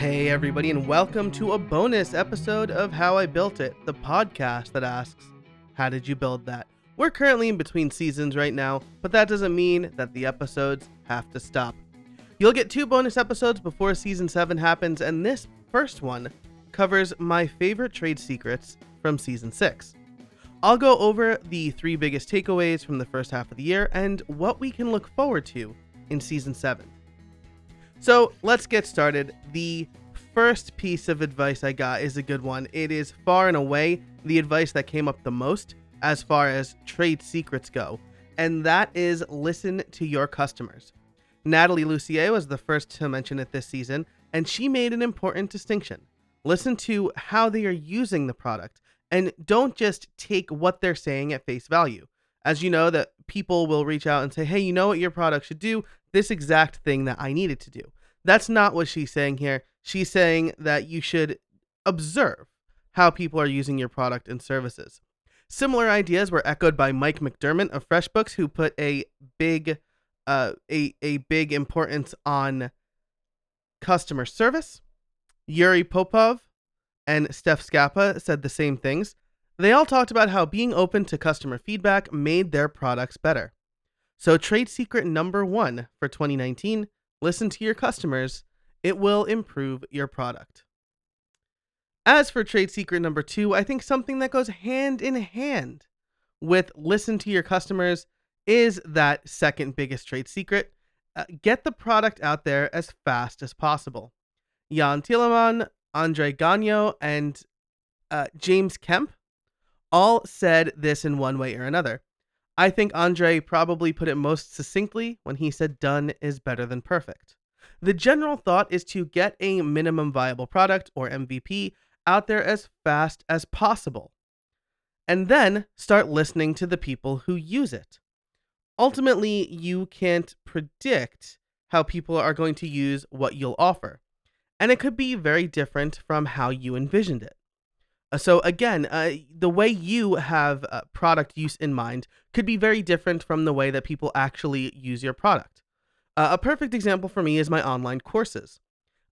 Hey, everybody, and welcome to a bonus episode of How I Built It, the podcast that asks, How did you build that? We're currently in between seasons right now, but that doesn't mean that the episodes have to stop. You'll get two bonus episodes before season 7 happens, and this first one covers my favorite trade secrets from season 6. I'll go over the three biggest takeaways from the first half of the year and what we can look forward to in season 7. So let's get started. The first piece of advice I got is a good one. It is far and away the advice that came up the most as far as trade secrets go, and that is listen to your customers. Natalie Lussier was the first to mention it this season, and she made an important distinction. Listen to how they are using the product, and don't just take what they're saying at face value. As you know, that people will reach out and say, hey, you know what your product should do? This exact thing that I needed to do. That's not what she's saying here. She's saying that you should observe how people are using your product and services. Similar ideas were echoed by Mike McDerment of FreshBooks, who put a big, uh, a a big importance on customer service. Yuri Popov and Steph Scapa said the same things. They all talked about how being open to customer feedback made their products better. So, trade secret number one for 2019 listen to your customers, it will improve your product. As for trade secret number two, I think something that goes hand in hand with listen to your customers is that second biggest trade secret. Uh, get the product out there as fast as possible. Jan Thielemann, Andre Gagnon, and uh, James Kemp all said this in one way or another. I think Andre probably put it most succinctly when he said done is better than perfect. The general thought is to get a minimum viable product or MVP out there as fast as possible, and then start listening to the people who use it. Ultimately, you can't predict how people are going to use what you'll offer, and it could be very different from how you envisioned it. Uh, so again, uh, the way you have uh, product use in mind could be very different from the way that people actually use your product. Uh, a perfect example for me is my online courses.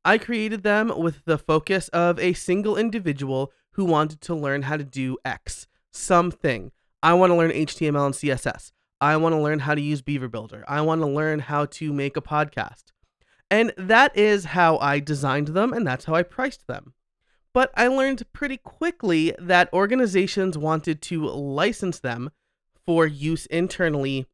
I created them with the focus of a single individual who wanted to learn how to do X, something. I want to learn HTML and CSS. I want to learn how to use Beaver Builder. I want to learn how to make a podcast. And that is how I designed them, and that's how I priced them. But I learned pretty quickly that organizations wanted to license them for use internally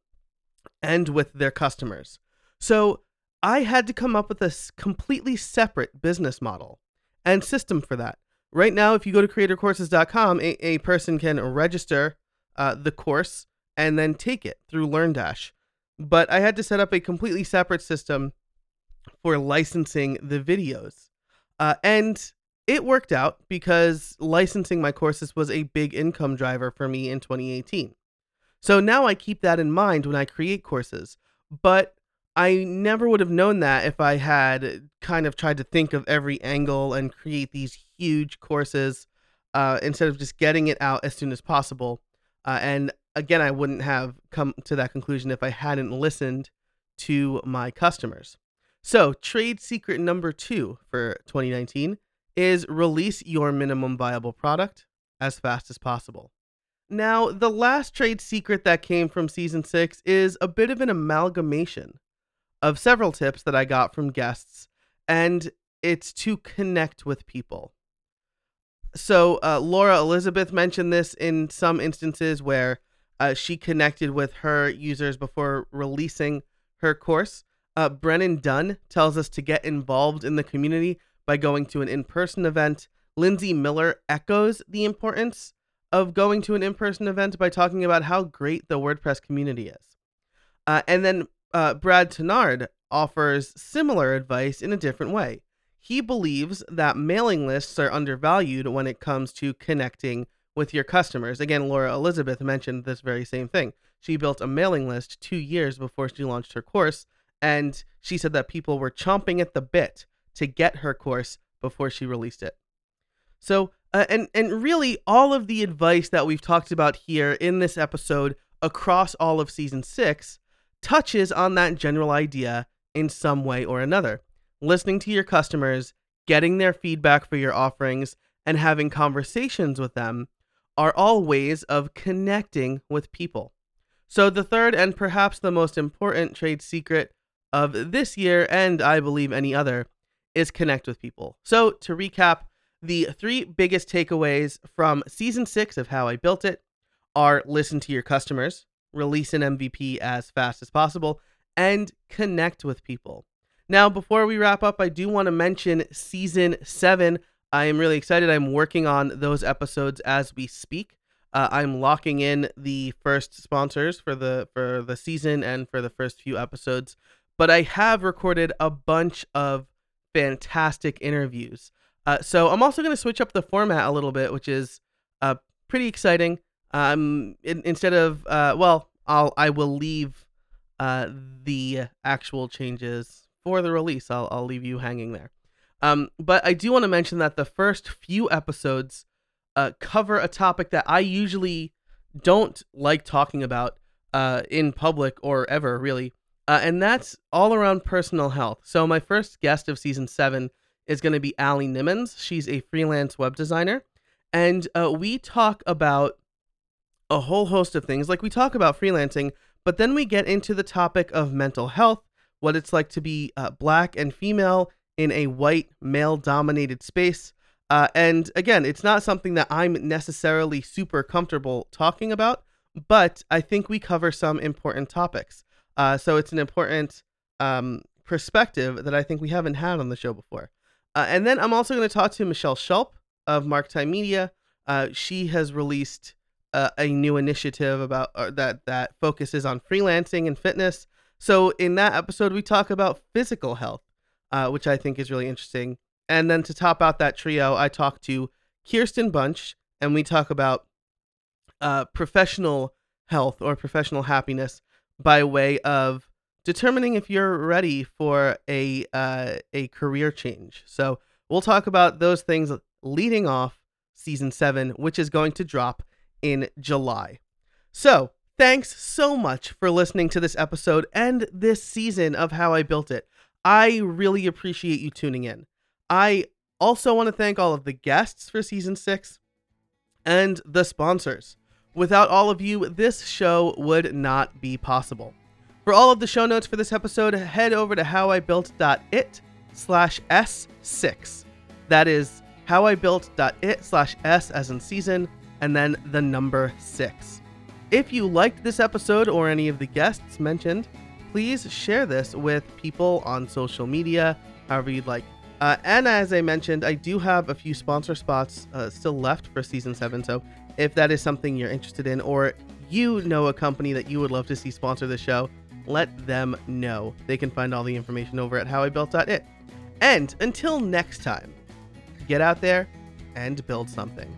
and with their customers. So I had to come up with a completely separate business model and system for that. Right now, if you go to creatorcourses.com, a, a person can register uh, the course and then take it through LearnDash. But I had to set up a completely separate system for licensing the videos. Uh, and it worked out because licensing my courses was a big income driver for me in 2018. So now I keep that in mind when I create courses. But I never would have known that if I had kind of tried to think of every angle and create these huge courses uh, instead of just getting it out as soon as possible. Uh, and again, I wouldn't have come to that conclusion if I hadn't listened to my customers. So, trade secret number two for 2019 is release your minimum viable product as fast as possible. Now, the last trade secret that came from season six is a bit of an amalgamation of several tips that I got from guests, and it's to connect with people. So, uh, Laura Elizabeth mentioned this in some instances where uh, she connected with her users before releasing her course. Uh, Brennan Dunn tells us to get involved in the community by going to an in person event. Lindsay Miller echoes the importance of going to an in person event by talking about how great the WordPress community is. Uh, and then uh, Brad Touesnard offers similar advice in a different way. He believes that mailing lists are undervalued when it comes to connecting with your customers. Again, Laura Elizabeth mentioned this very same thing. She built a mailing list two years before she launched her course, and she said that people were chomping at the bit to get her course before she released it. So, uh, and and really, all of the advice that we've talked about here in this episode across all of season six touches on that general idea in some way or another. Listening to your customers, getting their feedback for your offerings, and having conversations with them are all ways of connecting with people. So, the third and perhaps the most important trade secret of this year, and I believe any other, is connect with people. So, to recap, the three biggest takeaways from season six of How I Built It are listen to your customers, release an MVP as fast as possible, and connect with people. Now, before we wrap up, I do want to mention season seven. I am really excited. I'm working on those episodes as we speak. Uh, I'm locking in the first sponsors for the for the season and for the first few episodes, but I have recorded a bunch of fantastic interviews. Uh, so I'm also going to switch up the format a little bit, which is uh, pretty exciting. Um, in, instead of uh, well, I'll I will leave uh, the actual changes for the release. I'll I'll leave you hanging there. Um, but I do want to mention that the first few episodes uh, cover a topic that I usually don't like talking about uh, in public or ever really, uh, and that's all around personal health. So my first guest of season seven is going to be Allie Nimmons. She's a freelance web designer, and uh, we talk about a whole host of things. Like we talk about freelancing, but then we get into the topic of mental health, what it's like to be uh, black and female in a white male dominated space. Uh, and again, it's not something that I'm necessarily super comfortable talking about, but I think we cover some important topics. Uh, so it's an important um, perspective that I think we haven't had on the show before. Uh, and then I'm also going to talk to Michelle Schulp of Marktime Media. Uh, she has released uh, a new initiative about uh, that that focuses on freelancing and fitness. So in that episode, we talk about physical health, uh, which I think is really interesting. And then to top out that trio, I talk to Kirsten Bunch, and we talk about professional health or professional happiness by way of determining if you're ready for a uh, a career change. So we'll talk about those things leading off season seven, which is going to drop in July. So thanks so much for listening to this episode and this season of How I Built It. I really appreciate you tuning in. I also want to thank all of the guests for season six and the sponsors. Without all of you, this show would not be possible. For all of the show notes for this episode, head over to howibuilt.it slash S6. That is howibuilt.it slash S as in season, and then the number 6. If you liked this episode or any of the guests mentioned, please share this with people on social media, however you'd like. Uh, and as I mentioned, I do have a few sponsor spots uh, still left for season 7, so if that is something you're interested in, or you know a company that you would love to see sponsor the show, let them know. They can find all the information over at howibuilt.it. And until next time, get out there and build something.